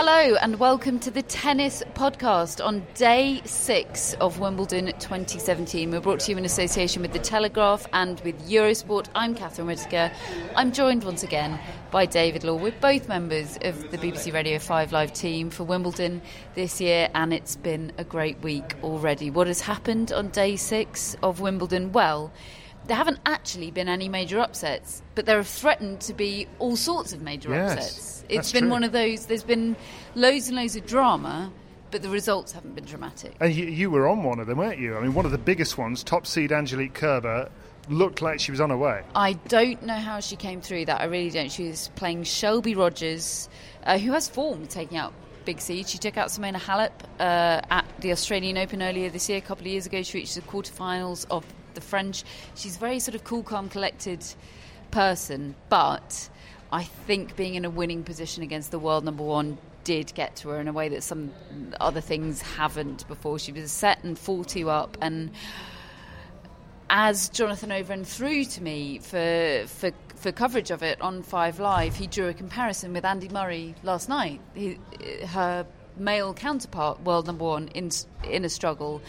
Hello and welcome to the Tennis Podcast on day six of Wimbledon 2017. We're brought to you in association with The Telegraph and with Eurosport. I'm Catherine Whitaker. I'm joined once again by David Law. We're both members of the BBC Radio 5 Live team for Wimbledon this year, and it's been a great week already. What has happened on day six of Wimbledon? Well, there haven't actually been any major upsets, but there have threatened to be all sorts of major Yes, upsets. It's been true. one of those, there's been loads and loads of drama, but the results haven't been dramatic. And you, you were on one of them, weren't you? I mean, one of the biggest ones, top seed Angelique Kerber, looked like she was on her way. I don't know how she came through that. I really don't. She was playing Shelby Rogers, uh, who has form taking out big seed. She took out Simona Halep uh, at the Australian Open earlier this year. A couple of years ago, she reached the quarterfinals of the French. She's very sort of cool, calm, collected person, but I think being in a winning position against the world number one did get to her in a way that some other things haven't before. She was set and 4 2 up and as Jonathan Overend threw to me for, for for coverage of it on Five Live, he drew a comparison with Andy Murray last night, he, her male counterpart, world number one, in in a struggle,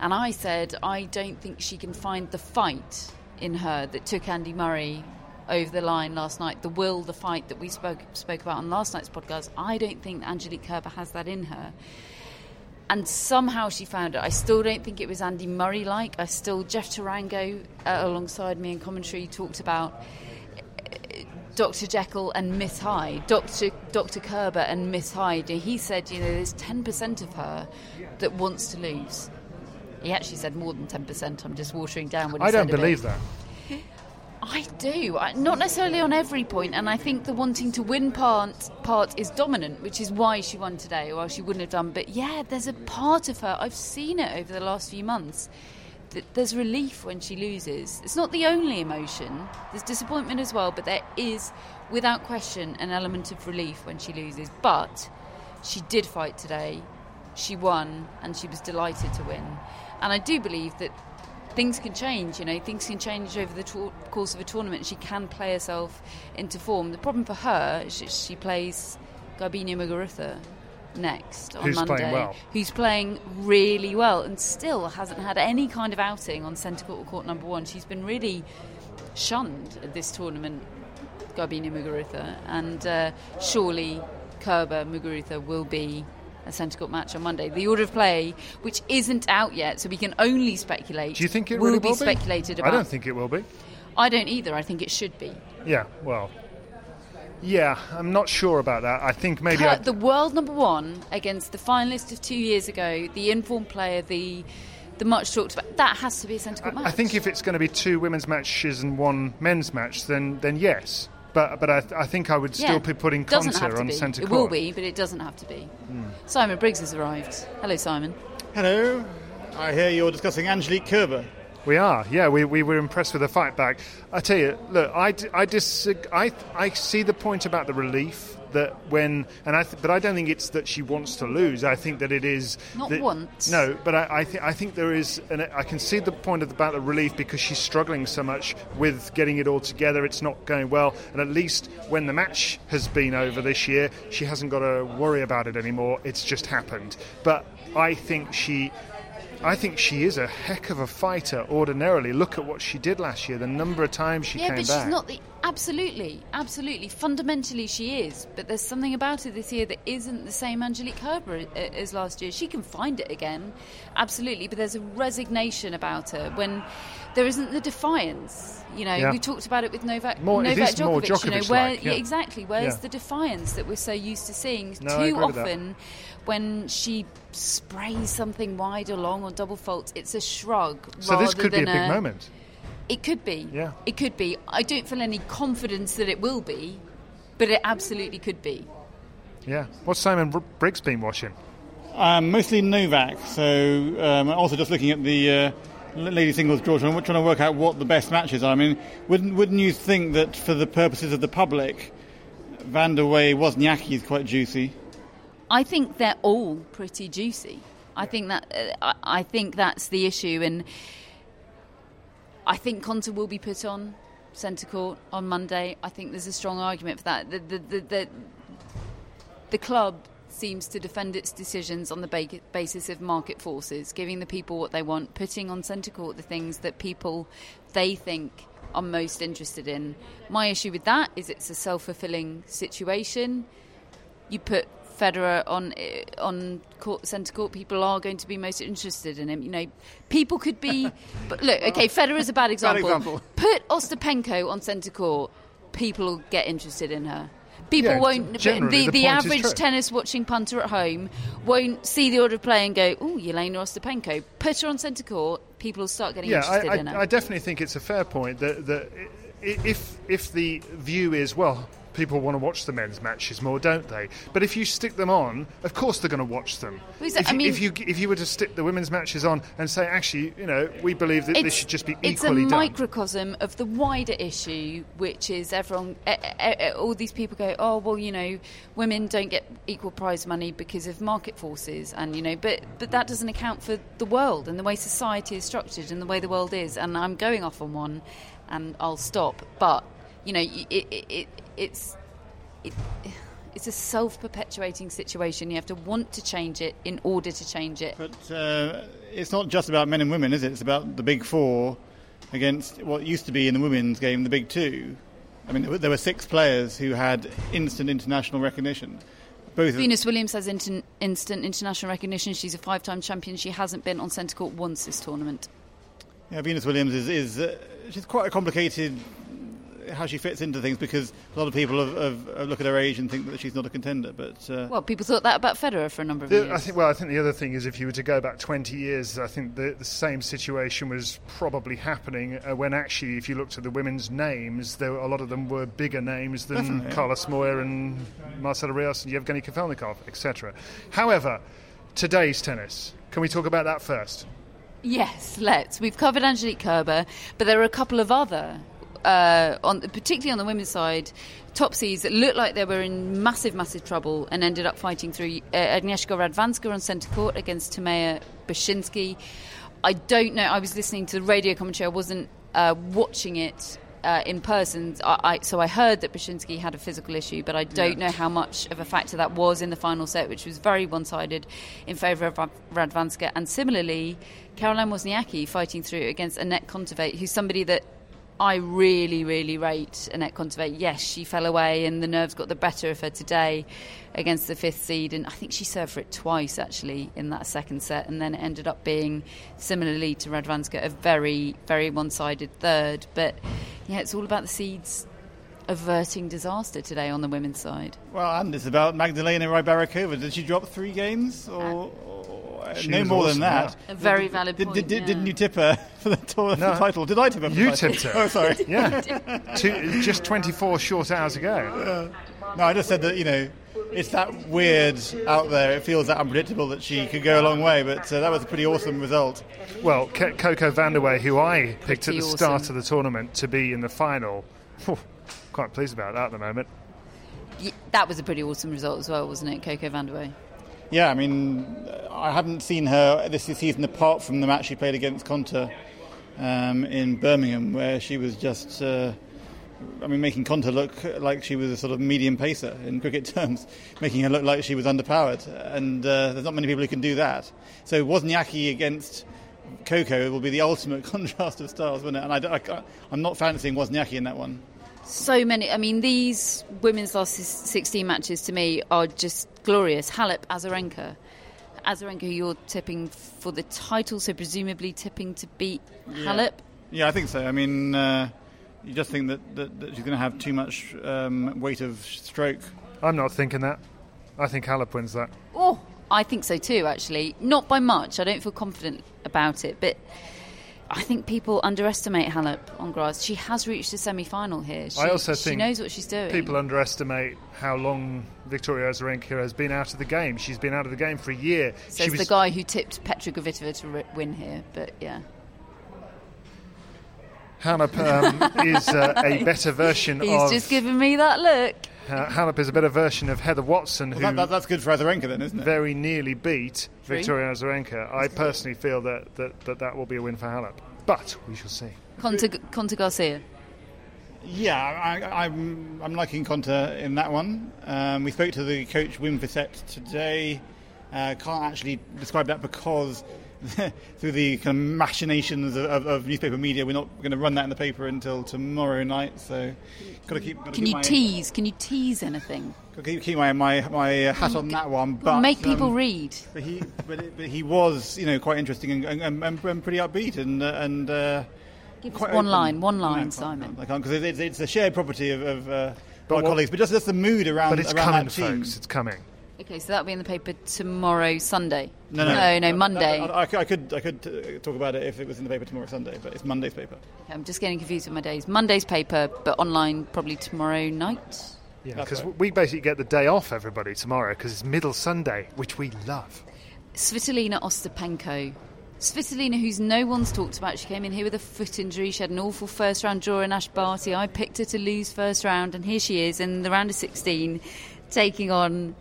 and I said I don't think she can find the fight in her that took Andy Murray over the line last night. The will, the fight that we spoke spoke about on last night's podcast. I don't think Angelique Kerber has that in her and somehow she found it. I still don't think it was Andy Murray like. I still, Jeff Tarango uh, alongside me in commentary talked about uh, Dr. Jekyll and Miss Hyde, Dr. Dr. Kerber and Miss Hyde. He said, you know, there's 10% of her that wants to lose. He actually said more than 10%. I'm just watering down what he I said. I don't believe that. I do. I, not necessarily on every point, and I think the wanting to win part part is dominant, which is why she won today, or she wouldn't have done. But yeah, there's a part of her. I've seen it over the last few months. That there's relief when she loses. It's not the only emotion. There's disappointment as well, but there is, without question, an element of relief when she loses. But she did fight today. She won, and she was delighted to win. And I do believe that things can change. You know, things can change over the course of a tournament. She can play herself into form. The problem for her is that she plays Garbine Muguruza next on Who's Monday, playing well. who's playing really well and still hasn't had any kind of outing on centre court or court number one. She's been really shunned at this tournament, Garbine Muguruza, and uh, surely Kerber Muguruza will be a centre court match on Monday. The order of play, which isn't out yet, so we can only speculate. Do you think it will really be will be? speculated about? I don't think it will be. I don't either. I think it should be. Yeah, well. Yeah, I'm not sure about that. I think maybe Kurt, the world number one against the finalist of two years ago, the informed player, the the much talked about. That has to be a centre court match. I think if it's going to be two women's matches and one men's match, then then yes. But but I, I think I would still Yeah. be putting Doesn't have Konta to on be. centre It will be, but it doesn't have to be. Hmm. Simon Briggs has arrived. Hello, Simon. Hello. I hear you're discussing Angelique Kerber. We are, yeah. We, we were impressed with the fight back. I tell you, look, I, d- I, dis- I, I see the point about the relief, that when and I th- but I don't think it's that she wants to lose. I think that it is Not that, want. No, but I I, th- I think there is and I can see the point about the relief because she's struggling so much with getting it all together. It's not going well, and at least when the match has been over this year, she hasn't got to worry about it anymore. It's just happened. But I think she I think she is a heck of a fighter ordinarily. Look at what she did last year, the number of times she yeah, came but she's not the. Absolutely, absolutely. Fundamentally, she is. But there's something about her this year that isn't the same Angelique Kerber uh, as last year. She can find it again, absolutely. But there's a resignation about her when there isn't the defiance. You know, Yeah. we talked about it with Novak, More- Novak more Djokovic. you know, where yeah. exactly where's Yeah. the defiance that we're so used to seeing No, too agree with that. often when she sprays something wide or long or double faults. It's a shrug. so this rather could be a than big moment. it could be. Yeah. It could be. I don't feel any confidence that it will be, but it absolutely could be. Yeah. What's Simon Br- Briggs been watching? Um, mostly Novak. So um, also just looking at the uh, lady singles draw, trying trying to work out what the best matches are. I mean, wouldn't wouldn't you think that for the purposes of the public, Vandeweghe Wozniacki is quite juicy? I think they're all pretty juicy. I think that uh, I, think that's the issue, and I think Konta will be put on centre court on Monday. I think there's a strong argument for that. The the the, the, the club seems to defend its decisions on the basis of market forces, giving the people what they want, putting on centre court the things that people they think are most interested in. My issue with that is it's a self fulfilling situation. You put Federer on on court, centre court, people are going to be most interested in him. You know, people could be. but look, okay, Federer is a bad example. bad example. Put Ostapenko on centre court, people will get interested in her. People Yeah, won't. the the the average tennis watching punter at home won't see the order of play and go, "Oh, Jelena Ostapenko." Put her on centre court, people will start getting Yeah, interested I, in her. I, I definitely think it's a fair point that, that if if the view is well, people want to watch the men's matches more, don't they? But if you stick them on, of course they're going to watch them. Well, is that- if, I you, mean- if you if you were to stick the women's matches on and say, actually, you know, we believe that this should just be equally. it's a done. microcosm of the wider issue, which is everyone, eh, eh, eh, all these people go, oh well, you know, women don't get equal prize money because of market forces, and you know, but but that doesn't account for the world and the way society is structured and the way the world is. And I'm going off on one, and I'll stop. But you know, it, it, it it's. It, it's a self-perpetuating situation. You have to want to change it in order to change it. But uh, it's not just about men and women, is it? It's about the big four against what used to be in the women's game the big two. I mean, there were- six players who had instant international recognition. Both Venus Williams has inter- instant international recognition. She's a five-time champion. She hasn't been on centre court once this tournament. Yeah, Venus Williams is, is uh, she's quite a complicated how she fits into things because a lot of people have, have, have look at her age and think that she's not a contender. But uh, Well, people thought that about Federer for a number of The, years. I think. Well, I think the other thing is, if you were to go back 20 years, I think the, the same situation was probably happening uh, when actually, if you looked at the women's names, there were, a lot of them were bigger names than Definitely. Carlos Moya and Marcelo Rios and Yevgeny Kafelnikov, etc. However, today's tennis. Can we talk about that first? Yes, let's. We've covered Angelique Kerber, but there are a couple of other, uh, on particularly on the women's side, Topsies that looked like they were in massive, massive trouble and ended up fighting through uh, Agnieszka Radwanska on centre court against Timea Bacsinszky. I don't know. I was listening to the radio commentary. I wasn't uh, watching it. Uh, in person, I, I, so I heard that Bacsinszky had a physical issue, but I don't know how much of a factor that was in the final set, which was very one-sided in favour of Radwanska. And similarly, Caroline Wozniacki fighting through against Anett Kontaveit, who's somebody that I really, really rate Anett Kontaveit. Yes, she fell away and the nerves got the better of her today against the fifth seed. And I think she served for it twice, actually, in that second set. And then it ended up being, similarly to Radwanska, a very, very one sided third. But yeah, it's all about the seeds averting disaster today on the women's side. well, and it's about Magdalena Rybarikova. Did she drop three games or, or uh, She no more awesome, than that? A very valid Did, point. did, did, yeah. Didn't you tip her for the, tour, for No. the title? Did I tip her? For You the title? tipped her. Oh, sorry. Yeah, Two, just 24 short hours ago. No, I just said that you know it's that weird out there. It feels that unpredictable that she could go a long way, but uh, that was a pretty awesome result. Well, K- Coco Vandeweghe, who I picked at Pretty the start of the tournament to be in the final, phew, quite pleased about that at the moment. y- that was a pretty awesome result as well, wasn't it, Coco Vandeweghe? Yeah, I mean, I haven't seen her this season apart from the match she played against Konta um, in Birmingham, where she was just, uh, I mean, making Konta look like she was a sort of medium pacer in cricket terms, making her look like she was underpowered. And uh, there's not many people who can do that. So Wozniacki against Coco will be the ultimate contrast of styles, wouldn't it? And I, I'm not fancying Wozniacki in that one. So many. I mean, these women's last 16 matches to me are just glorious. Halep, Azarenka. Azarenka, you're tipping for the title, so presumably tipping to beat Halep. Yeah, I think so. I mean, uh, you just think that, that, that she's going to have too much um, weight of stroke. I'm not thinking that. I think Halep wins that. Oh, I think so too, actually. Not by much. I don't feel confident about it, but I think people underestimate Halep on grass. She has reached a semi final here. She, I also she knows what she's doing. People underestimate how long Victoria Azarenka has been out of the game. She's been out of the game for a year. Says was, the guy who tipped Petra Kvitova to win here, but yeah. Halep um, is uh, a better version He's of. just giving me that look. Uh, Halep is a better version of Heather Watson, Well, who that, that, that's good for Azarenka then, isn't it? very nearly beat True. Victoria Azarenka. I personally feel that, that, that that will be a win for Halep, but we shall see. Konta, Konta Garcia. Yeah, I, I'm, I'm liking Konta in that one. Um, we spoke to the coach Wim Fissette today. Uh, can't actually describe that because through the kind of machinations of, of, of newspaper media, we're not going to run that in the paper until tomorrow night. So, got to keep. Gotta Can keep you my, tease? Can you tease anything? Gotta keep, keep my, my my hat on that one. But Make people um, read. But he, but, it- but he was, you know, quite interesting and, and, and, and pretty upbeat and uh, and. Uh, Give us quite one open. line, one No, I line, can't- Simon. I can't because it's, it's a shared property of, of uh, But my what- colleagues, but just just the mood around, But it's around coming, that team. folks. It's coming. Okay, so that'll be in the paper tomorrow, Sunday. No, no, no, I- Monday. I, I, I could- I could I uh, talk about it if it was in the paper tomorrow Sunday, but it's Monday's paper. Okay, I'm just getting confused with my days. Monday's paper, but online probably tomorrow night. Yeah, because right. we basically get the day off, everybody, tomorrow, because it's Middle Sunday, which we love. Svitolina Ostapenko. Svitolina, who's no one's talked about, she came in here with a foot injury. She had an awful first round draw in Ash Barty. I picked her to lose first round, and here she is in the round of 16, taking on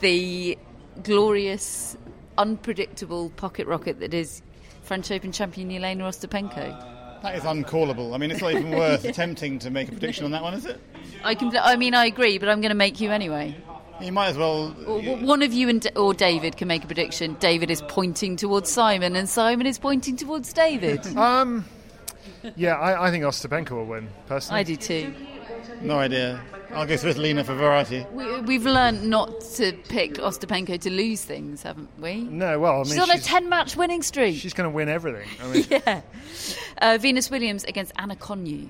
the glorious, unpredictable pocket rocket that is French Open champion Jelena Ostapenko. That is uncallable. I mean, it's not even worth attempting to make a prediction on that one, is it? I can. I mean, I agree, but I'm going to make you anyway. You might as well. W- w- One of you and or David can make a prediction. David is pointing towards Simon, and Simon is pointing towards David. Um, yeah, I, I think Ostapenko will win, personally. I do too. No idea. I'll go Svitolina for variety. We, we've learned not to pick Ostapenko to lose things, haven't we? No, well, I mean, she's on a ten-match winning streak. she's going to win everything. I mean, yeah. Uh, Venus Williams against Ana Konjuh.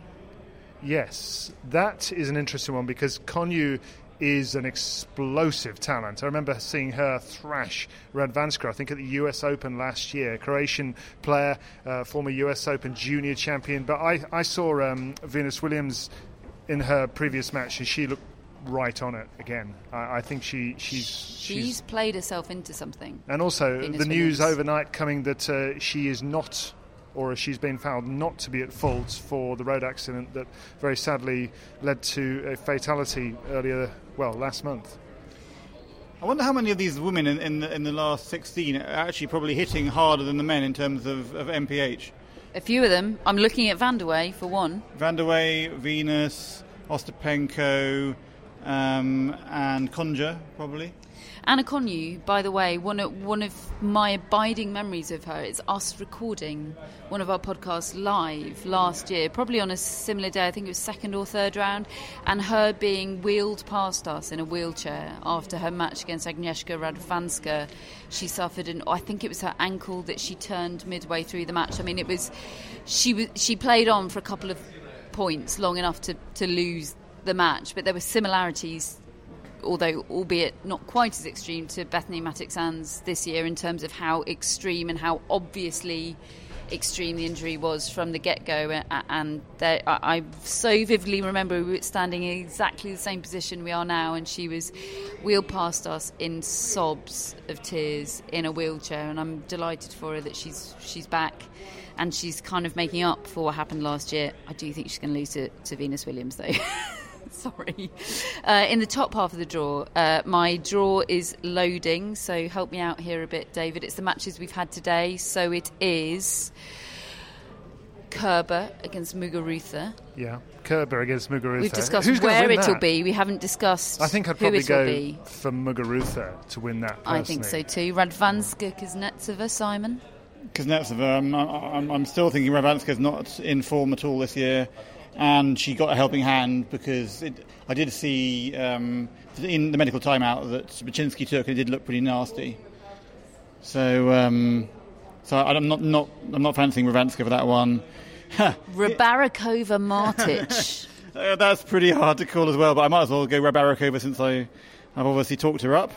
Yes, that is an interesting one because Konjuh is an explosive talent. I remember seeing her thrash Radwanska, I think at the US Open last year. Croatian player, uh, former US Open junior champion. But I, I saw um, Venus Williams in her previous match and she looked right on it again. I, I think she, she's, She's, she's. played herself into something. And also, Venus the news Williams. overnight coming that uh, she is not, or she's been found not to be at fault for the road accident that very sadly led to a fatality earlier, well, last month. I wonder how many of these women in, in, the, in the last 16 are actually probably hitting harder than the men in terms of, of MPH. A few of them. I'm looking at Vandeweghe for one. Vandeweghe, Venus, Ostapenko, um, and Konjuh, probably. Ana Konjuh, by the way, one of, one of my abiding memories of her is us recording one of our podcasts live last year, probably on a similar day. I think it was second or third round, and her being wheeled past us in a wheelchair after her match against Agnieszka Radwanska. She suffered an, I think it was her ankle that she turned midway through the match. I mean, it was she was she played on for a couple of points long enough to to lose the match, but there were similarities although albeit not quite as extreme to Bethanie Mattek-Sands this year in terms of how extreme and how obviously extreme the injury was from the get-go. And there, I, I so vividly remember we were standing in exactly the same position we are now and she was wheeled past us in sobs of tears in a wheelchair and I'm delighted for her that she's she's back and she's kind of making up for what happened last year. I do think she's going to lose to, to Venus Williams though Sorry. Uh, in the top half of the draw, uh, my draw is loading, so help me out here a bit, David. It's the matches we've had today. So it is Kerber against Muguruza. Yeah, Kerber against Muguruza. We've discussed Who's where it'll that? be. We haven't discussed I think I'd who probably it will go be. for Muguruza to win that. I think so personally. too. Radwanska Kuznetsova, Simon. Kuznetsova, I'm, I'm, I'm still thinking Radwanska's not in form at all this year, and she got a helping hand because it, I did see um, in the medical timeout that Bacsinszky took, and it did look pretty nasty. So, um, so I'm not, not I'm not fancying Radwanska for that one. Rybarikova Martic. Uh, that's pretty hard to call as well, but I might as well go Rybarikova since I, I've obviously talked her up.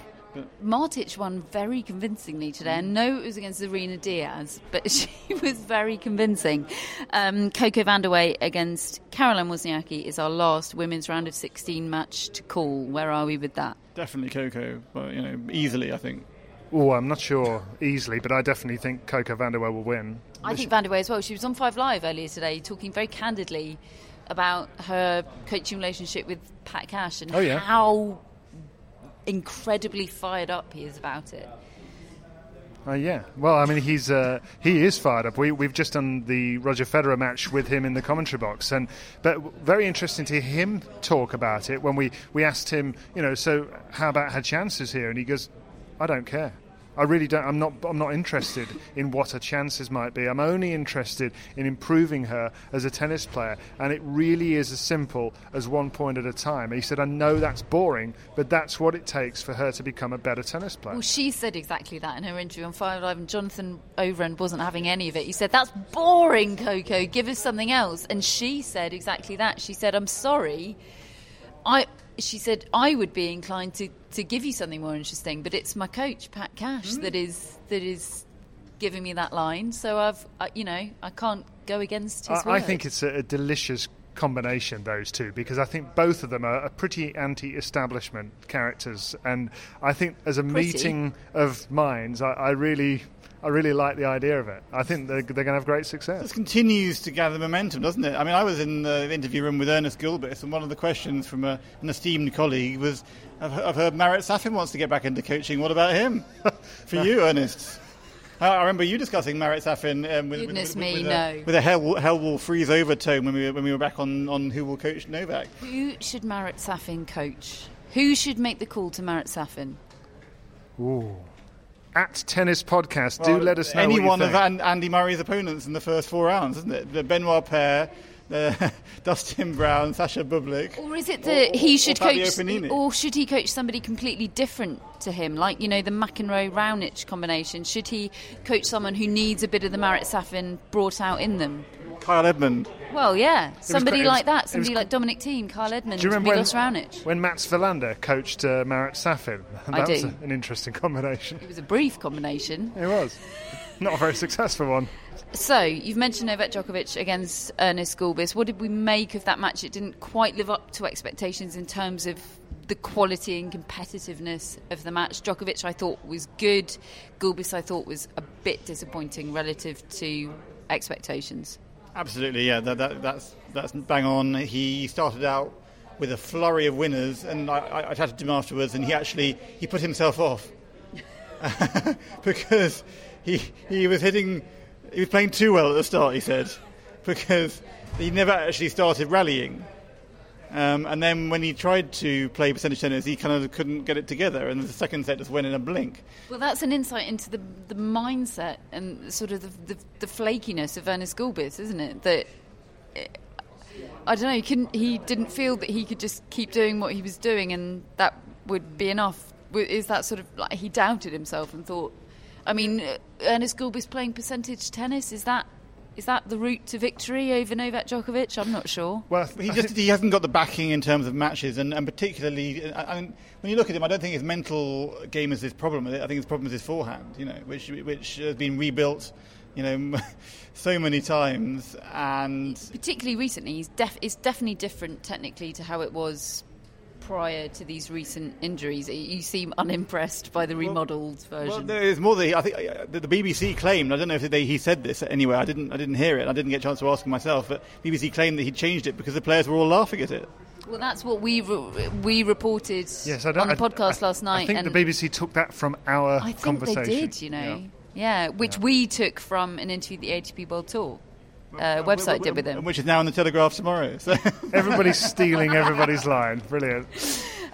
Martic won very convincingly today. I know it was against Zarina Diaz, but she was very convincing. Um, Coco Vandeweghe against Caroline Wozniacki is our last women's round of 16 match to call. Where are we with that? Definitely Coco, but you know, easily I think. Oh, I'm not sure easily, but I definitely think Coco Vandeweghe will win. I think Vandeweghe as well. She was on Five Live earlier today, talking very candidly about her coaching relationship with Pat Cash and Oh, yeah. how incredibly fired up he is about it. Uh, yeah. Well, I mean, he's uh, he is fired up. We we've just done the Roger Federer match with him in the commentary box, and but very interesting to him talk about it. When we we asked him, you know, so how about her chances here, and he goes, I don't care. I really don't. I'm not. I'm not interested in what her chances might be. I'm only interested in improving her as a tennis player, and it really is as simple as one point at a time. He said, "I know that's boring, but that's what it takes for her to become a better tennis player." Well, she said exactly that in her interview on Five Live, and Jonathan Overend wasn't having any of it. He said, That's boring, Coco, give us something else. And she said exactly that. She said, I'm sorry. I. She said, I would be inclined to, to give you something more interesting, but it's my coach, Pat Cash, mm. that is that is giving me that line. So I've, I, you know, I can't go against his I, I think it's a, a delicious combination those two because I think both of them are, are pretty anti-establishment characters, and I think as a Pretty. meeting of minds, I, I really, I really like the idea of it. I think they're, they're going to have great success. This continues to gather momentum, doesn't it? I mean, I was in the interview room with Ernest Gulbis, and one of the questions from a, an esteemed colleague was, I've, I've heard Marat Safin wants to get back into coaching. What about him? For you, Ernest? I I remember you discussing Marat Safin um, with, with, Goodness with, me, with, no. a, with a hell, hell will freeze over tone when we were, when we were back on, on who will coach Novak. Who should Marat Safin coach? Who should make the call to Marat Safin? Ooh. At Tennis Podcast, do Well, let us know. Any what one of think. An- Andy Murray's opponents in the first four rounds, isn't it? The Benoit Paire, uh, Dustin Brown, Sasha Bublik. Or is it that he should or coach, Fognini. or should he coach somebody completely different to him, like you know the McEnroe Raonic combination? Should he coach someone who needs a bit of the Marat Safin brought out in them? Kyle Edmund. Well, yeah, somebody was- like that, it was somebody like Dominic Thiem, Kyle Edmund, Do you remember when, Milos Raonic. when Mats Wilander coached uh, Marat Safin? I That was do. a- an interesting combination. It was a brief combination. It was. Not a very successful one. So, you've mentioned Novak Djokovic against Ernest Gulbis. What did we make of that match? It didn't quite live up to expectations in terms of the quality and competitiveness of the match. Djokovic, I thought, was good. Gulbis, I thought, was a bit disappointing relative to expectations. Absolutely, yeah, that, that, that's that's bang on. He started out with a flurry of winners, and I, I, chatted to him afterwards, and he actually he put himself off because he he was hitting, he was playing too well at the start. He said because he never actually started rallying. Um, and then when he tried to play percentage tennis, he kind of couldn't get it together, and the second set just went in a blink. Well, that's an insight into the, the mindset and sort of the, the, the flakiness of Ernest Gulbis, isn't it? That I don't know. He couldn't. He didn't feel that he could just keep doing what he was doing, and that would be enough. Is that sort of like he doubted himself and thought? I mean, eh, Ernest Gulbis playing percentage tennis is that is that the route to victory over Novak Djokovic? I'm not sure. Well, He just he hasn't got the backing in terms of matches, and, and particularly, I, I mean, when you look at him, I don't think his mental game is his problem. I think his problem is his forehand, you know, which which has been rebuilt, you know, so many times, and particularly recently, he's def- it's definitely different technically to how it was prior to these recent injuries. You seem unimpressed by the remodelled well, version. there is more. That he, I think uh, the, the BBC claimed. I don't know if they, he said this anywhere. I didn't. I didn't hear it. I didn't get a chance to ask him myself. But BBC claimed that he changed it because the players were all laughing at it. Well, that's what we re- we reported Yes, I don't, on the I- podcast I- last night. I think and the BBC took that from our I think conversation. they did, you know. Yeah, which we took from an interview the ATP World Tour uh, website did with him. Which is now in the Telegraph tomorrow. So. Everybody's stealing everybody's line. Brilliant.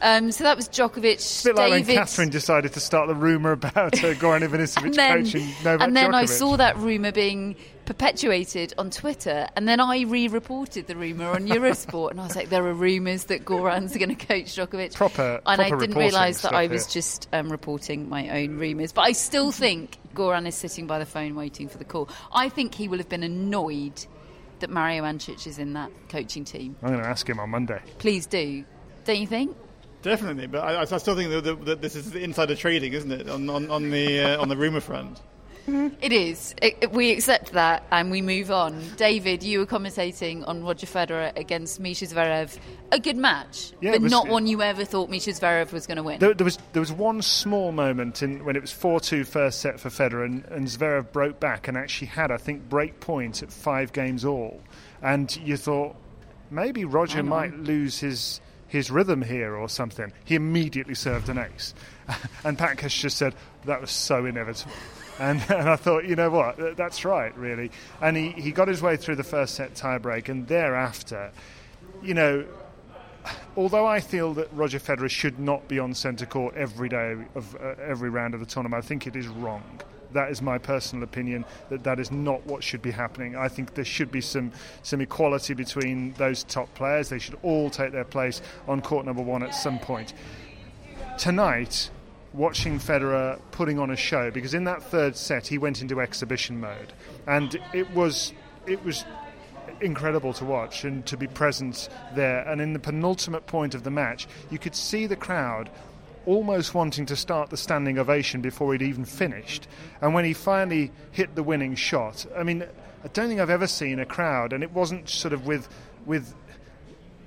Um, so that was Djokovic, It's a bit like when Catherine decided to start the rumour about uh, Goran Ivanisevic then, coaching Novak and then I saw that rumour being perpetuated on Twitter, and then I re-reported the rumour on Eurosport, and I was like, there are rumours that Goran's going to coach Djokovic. Proper- and I didn't realise that I was here. just um, reporting my own rumours. But I still think Goran is sitting by the phone waiting for the call. I think he will have been annoyed that Mario Ancic is in that coaching team. I'm going to ask him on Monday. Please do, don't you think? Definitely, but I, I still think that, that, that this is insider trading, isn't it, on, on, on the uh, on the rumour front? It is. It, it- we accept that and we move on. David, you were commentating on Roger Federer against Mischa Zverev. A good match, Yeah, but was- not one you ever thought Mischa Zverev was going to win. There, there was there was one small moment in when it was 4-2 first set for Federer and, and Zverev broke back and actually had I think break point at five games all, and you thought maybe Roger might lose his his rhythm here or something. He immediately served an ace, and Pat Cash just said that was so inevitable. And, and I thought, you know what, that's right, really. And he, he got his way through the first set tiebreak, and thereafter, you know, although I feel that Roger Federer should not be on centre court every day of uh, every round of the tournament, I think it is wrong. That is my personal opinion. That that is not what should be happening. I think there should be some some equality between those top players. They should all take their place on court number one at some point. Tonight, watching Federer putting on a show because in that third set he went into exhibition mode, and it was it was incredible to watch and to be present there. And in the penultimate point of the match, you could see the crowd almost wanting to start the standing ovation before he'd even finished. And when he finally hit the winning shot, I mean, I don't think I've ever seen a crowd, and it wasn't sort of with with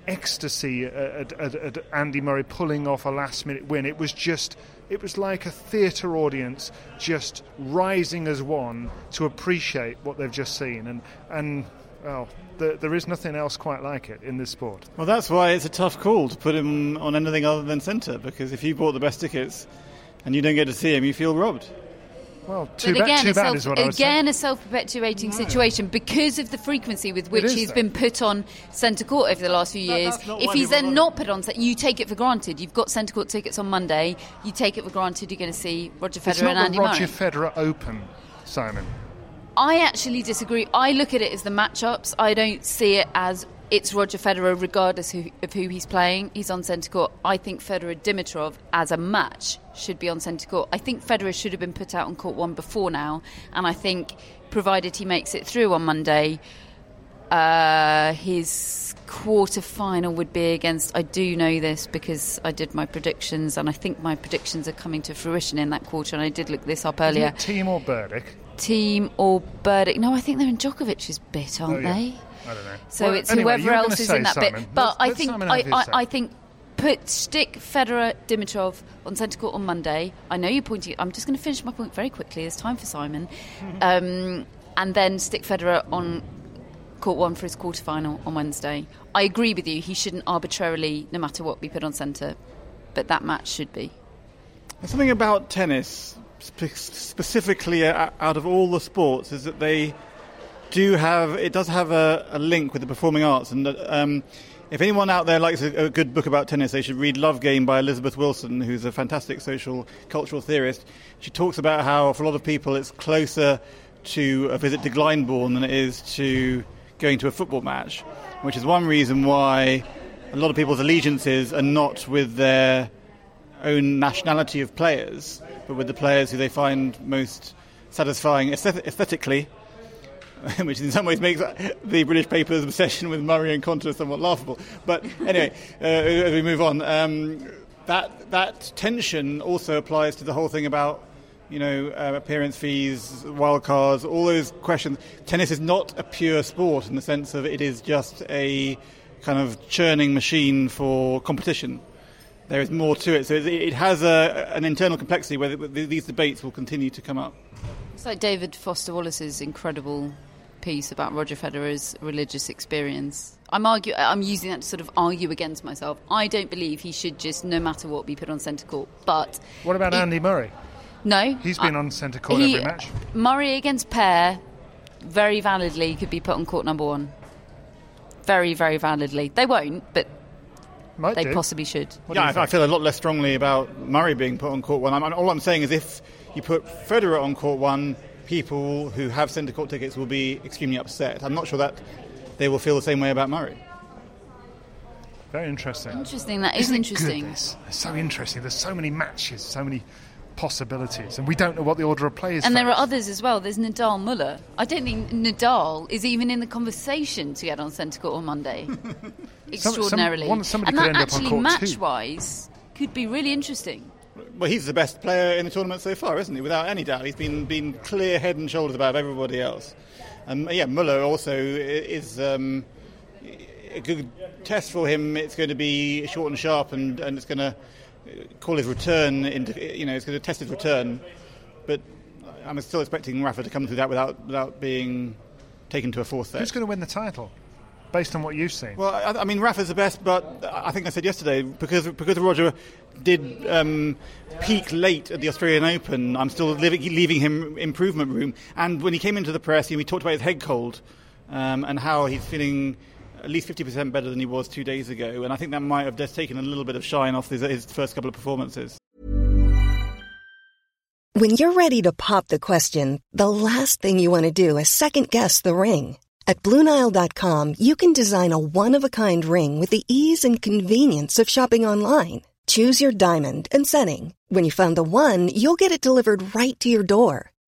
ecstasy at, at, at Andy Murray pulling off a last minute win. It was just, it was like a theatre audience just rising as one to appreciate what they've just seen. And, and well, there, there is nothing else quite like it in this sport. Well, that's why it's a tough call to put him on anything other than centre, because if you bought the best tickets and you don't get to see him, you feel robbed. Well, too, but ba- again, too a bad self, is what I was again saying. a self-perpetuating situation because of the frequency with which is, he's though. been put on centre court over the last few That- years. that's If he's then want not put on, centre- you take it for granted. You've got centre court tickets on Monday. You take it for granted you're going to see Roger It's Federer not and the Andy Roger Murray. Federer Open, Simon. I actually disagree. I look at it as the matchups. I don't see it as it's Roger Federer, regardless who, of who he's playing. He's on centre court. I think Federer Dimitrov as a match should be on centre court. I think Federer should have been put out on court one before now, and I think, provided he makes it through on Monday, uh, his quarter final would be against. I do know this because I did my predictions, and I think my predictions are coming to fruition in that quarter. And I did look this up earlier. Thiem or Berdych? Thiem or Berdych? No, I think they're in Djokovic's bit, aren't Oh, yeah. they? I don't know. So Well, it's anyway, whoever else is in that Simon. bit. But Let's- I let's think I, I. I think put stick Federer Dimitrov on centre court on Monday. I know you're pointing. I'm just going to finish my point very quickly. There's time for Simon, um, and then stick Federer on court one for his quarter final on Wednesday. I agree with you. He shouldn't arbitrarily, no matter what, be put on centre. But that match should be. There's something about tennis, spe- specifically uh, out of all the sports, is that they do have it does have a, a link with the performing arts. And uh, um, if anyone out there likes a, a good book about tennis, they should read Love Game by Elizabeth Wilson, who's a fantastic social cultural theorist. She talks about how for a lot of people it's closer to a visit to Glyndebourne than it is to going to a football match, which is one reason why a lot of people's allegiances are not with their own nationality of players, but with the players who they find most satisfying aesthetically, which in some ways makes the British paper's obsession with Murray and Konta somewhat laughable. But anyway, uh, as we move on, um, that that tension also applies to the whole thing about. You know, uh, appearance fees, wild cards, all those questions. Tennis is not a pure sport in the sense of it is just a kind of churning machine for competition there is more to it. So it, it has a, an internal complexity where these debates will continue to come up. It's like David Foster Wallace's incredible piece about Roger Federer's religious experience. I'm argue, I'm using that to sort of argue against myself. I don't believe he should just, no matter what, be put on centre court. But What about he- Andy Murray? No, He's been I- on centre court he- every match. Murray against Paire, very validly could be put on court number one. Very, very validly. They won't, but Might they do. possibly should. What yeah, I, I feel a lot less strongly about Murray being put on court one. I'm, I'm- all I'm saying is if you put Federer on court one, people who have centre court tickets will be extremely upset. I'm not sure that they will feel the same way about Murray. Very interesting. Interesting. That is Isn't it interesting. Good, this? It's so interesting. There's so many matches, so many possibilities, and we don't know what the order of play is. And there are others as well. There's Nadal Muller. I don't think Nadal is even in the conversation to get on centre court on Monday. Extraordinarily. one- somebody and could that end actually, match wise, could be really interesting. Well, he's the best player in the tournament so far, isn't he? Without any doubt, he's been been clear head and shoulders above everybody else. Um, yeah, Muller also is um, a good test for him. It's going to be short and sharp, and, and it's going to call his return into you know it's going to test his return. But I'm still expecting Rafa to come through that without without being taken to a fourth set. Who's going to win the title, based on what you've seen? Well, I, I mean, Rafa's the best, but I think I said yesterday because because Roger did um, peak late at the Australian Open. I'm still leaving, leaving him improvement room. And when he came into the press, he talked about his head cold um, and how he's feeling at least 50% better than he was two days ago. And I think that might have just taken a little bit of shine off his, his first couple of performances. When you're ready to pop the question, the last thing you want to do is second guess the ring. At Bluenile.com, you can design a one of a kind ring with the ease and convenience of shopping online. Choose your diamond and setting. When you find the one, you'll get it delivered right to your door.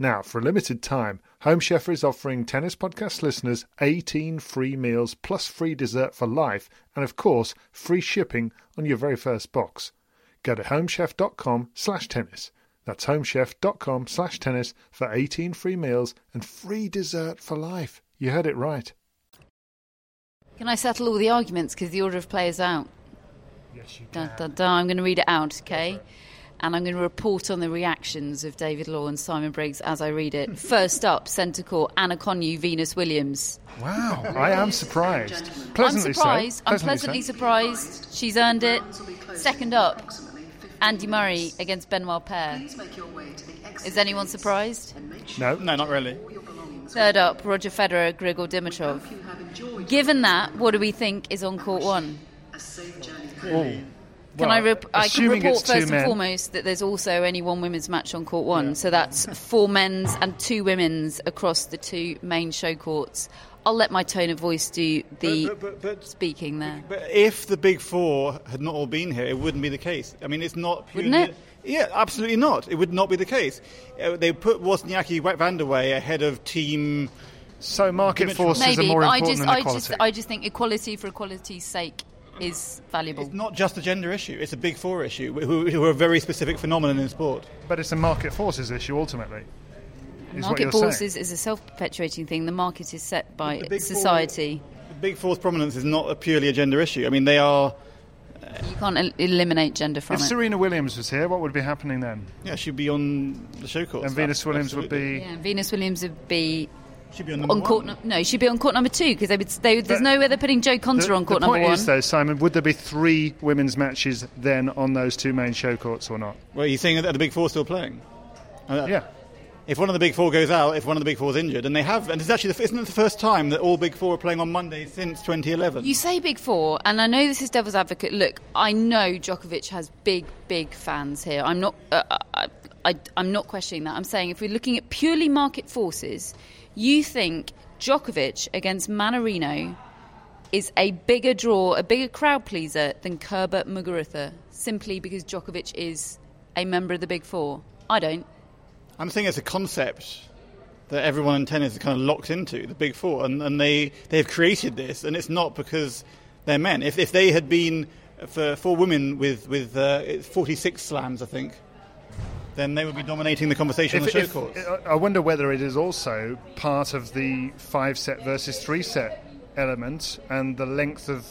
Now, for a limited time, Home Chef is offering Tennis Podcast listeners 18 free meals plus free dessert for life, and of course, free shipping on your very first box. Go to homechef.com slash tennis. That's homechef.com slash tennis for 18 free meals and free dessert for life. You heard it right. Can I settle all the arguments because the order of play is out? Yes, you Da, da, da. I'm going to read it out, okay? And I'm going to report on the reactions of David Law and Simon Briggs as I read it. First up, centre court, Ana Konjuh, Venus Williams. Wow, I am surprised. Pleasantly I'm surprised. so. I'm pleasantly so. surprised. She's earned it. Second up, Andy Murray against Benoit Paire. Is anyone surprised? No, No, not really. Third up, Roger Federer, Grigor Dimitrov. Given that, what do we think is on court one? Can I, rep- I can report first two first and foremost that there's also only one women's match on court one, so that's four men's and two women's across the two main show courts. I'll let my tone of voice do the But- but- but- speaking there. But if the big four had not all been here, it wouldn't be the case. I mean, it's not. Wouldn't it? Yeah, absolutely not. It would not be the case. Uh, they put Wozniacki Vandeweghe ahead of Thiem. So market forces Maybe, are more but I just, than I just, I just think equality for equality's sake is valuable. It's not just a gender issue. It's a big four issue, who, who are a very specific phenomenon in sport. But it's a market forces issue ultimately. Is Market you're saying. forces is a self-perpetuating thing. The market is set by The big four- society. The Big Four's prominence is not a purely a gender issue. I mean, they are. You can't el- eliminate gender from If it. If Serena Williams was here, what would be happening then? Yeah, she'd be on the show course. And Venus Williams would be. Yeah, Venus Williams would be She'd be on number on court. one. nu- no, she'd be on court number two because they. They, there's But no way they're putting Jo Konta The, on court the number point one. is, though, Simon, would there be three women's matches then on those two main show courts or not? Well, you're saying that the Big Four still playing? Uh, Yeah. If one of the Big Four goes out, if one of the Big Four is injured, and they have, and it's actually, the, isn't it the first time that all Big Four are playing on Monday since 2011? You say Big Four, and I know this is devil's advocate. Look, I know Djokovic has big, big fans here. I'm not, uh, I, I, I'm not questioning that. I'm saying if we're looking at purely market forces, you think Djokovic against Mannarino is a bigger draw, a bigger crowd pleaser than Kerber Muguruza, simply because Djokovic is a member of the Big Four. I don't. I'm saying it's a concept that everyone in tennis is kind of locked into, the Big Four, and, and they, they've created this, and it's not because they're men. If, if they had been for, for women with, with uh, 46 slams, I think, then they would be dominating the conversation on the show if- course. Uh, I wonder whether it is also part of the five set versus three set element and the length of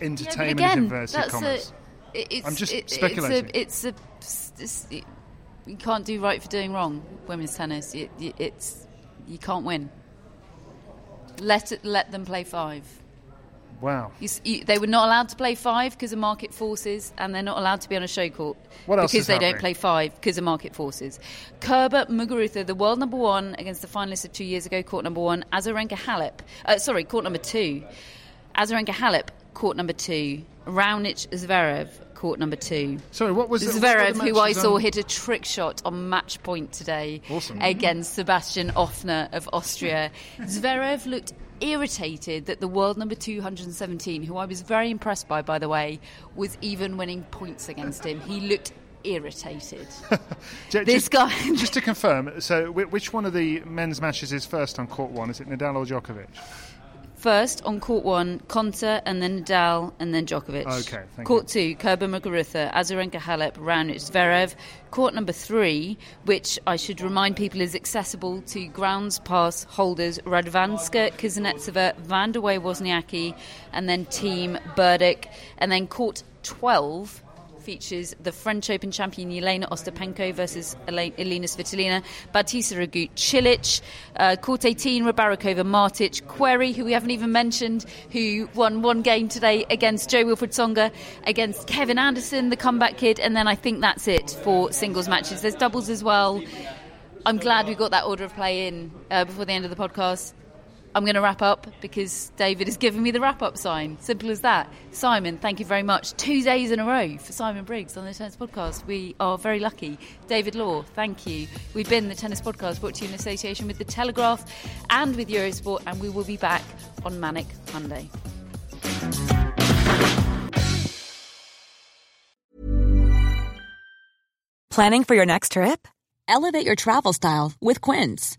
entertainment again, in inverted that's commas. A, it's, I'm just it- speculating. It's a, it's a, it's, it, you can't do right for doing wrong. Women's tennis, it, it, it's you can't win. Let it, let them play five. Wow. You, you, they were not allowed to play five because of market forces, and they're not allowed to be on a show court What else because they happening? don't play five because of market forces. Kerber Muguruza, the world number one against the finalists of two years ago, court number one. Azarenka Halep, uh, sorry, court number two. Azarenka Halep, court number two. Raonic Zverev, court number two. Sorry, what was the- what the Zverev, who I saw on- hit a trick shot on match point today Awesome. against Sebastian Ofner of Austria. Zverev looked irritated that the world number 217, who I was very impressed by, by the way, was even winning points against him. He looked irritated. J- this just, guy. just to confirm, so which one of the men's matches is first on court one? Is it Nadal or Djokovic? First on court one, Konta, and then Nadal, and then Djokovic. Okay, thank court two, Kerber Muguruza, Azarenka Halep, Raonic Zverev. Court number three, which I should remind people is accessible to grounds pass holders Radwanska, Kuznetsova, Vandeweghe Wozniacki, and then Thiem Berdych. And then court 12 features the French Open champion Jelena Ostapenko versus Ele- Elena Svitolina, Bautista Agut Cilic, uh, Court 18, Rybarikova Martic, Querrey, who we haven't even mentioned, who won one game today against Jo-Wilfried Tsonga, against Kevin Anderson, the comeback kid, and then I think that's it for singles matches. There's doubles as well. I'm glad we got that order of play in uh, before the end of the podcast. I'm going to wrap up because David has given me the wrap up sign. Simple as that. Simon, thank you very much. Two days in a row for Simon Briggs on the Tennis Podcast. We are very lucky. David Law, thank you. We've been the Tennis Podcast brought to you in association with The Telegraph and with Eurosport, and we will be back on Manic Monday. Planning for your next trip? Elevate your travel style with Quince.